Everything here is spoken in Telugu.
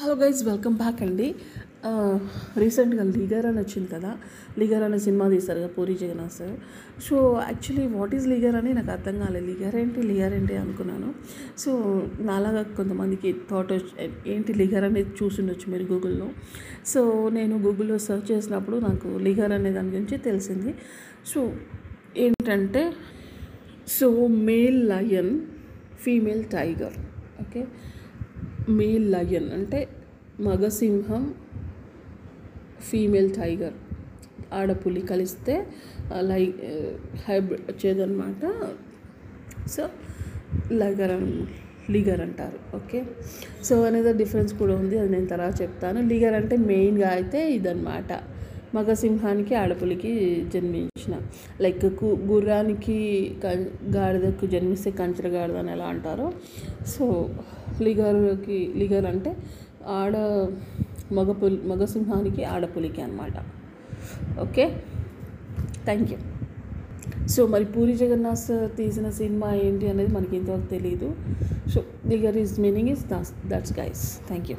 హలో గైజ్ వెల్కమ్ బ్యాక్ అండి. రీసెంట్గా లీగర్ అని వచ్చింది కదా? లీగర్ అనే సినిమా తీశారు కదా Puri Jagannadh sir. So actually what is liger అని నాకు అర్థం కాలేదు. లీగర్ ఏంటి లీగర్ ఏంటి అనుకున్నాను. సో నాలాగా కొంతమందికి థాట్ ఏంటి లీగర్ అనేది చూసిండొచ్చు మీరు గూగుల్లో. సో నేను గూగుల్లో సెర్చ్ చేసినప్పుడు నాకు లీగర్ అనే దాని గురించి తెలిసింది. సో ఏంటంటే so male lion female tiger okay? Male lion అంటే మగసింహం ఫీమేల్ టైగర్. ఆడపులి కలిస్తే లై హైబ్రిడ్ వచ్చేదన్నమాట. సో లగర్ అన్ లిగర్ అంటారు ఓకే? సో అనేది డిఫరెన్స్ కూడా ఉంది అది నేను తర్వాత చెప్తాను. లిగర్ అంటే మెయిన్గా అయితే ఇదన్నమాట. మగసింహానికి ఆడపులికి జన్మించిన లైక్కు గుర్రానికి క- గాడిదకు జన్మిస్తే కంచర గాడిద అని ఎలా అంటారో. సో లిగర్కి లిగర్ అంటే ఆడ మగపులి మగసింహానికి ఆడపులికి అనమాట ఓకే? Thank you. సో మరి పూరి జగన్నాథ్ తీసిన సినిమా ఏంటి అనేది మనకి ఇంతవరకు తెలియదు so దిగర్ is meaning is that's guys. Thank you.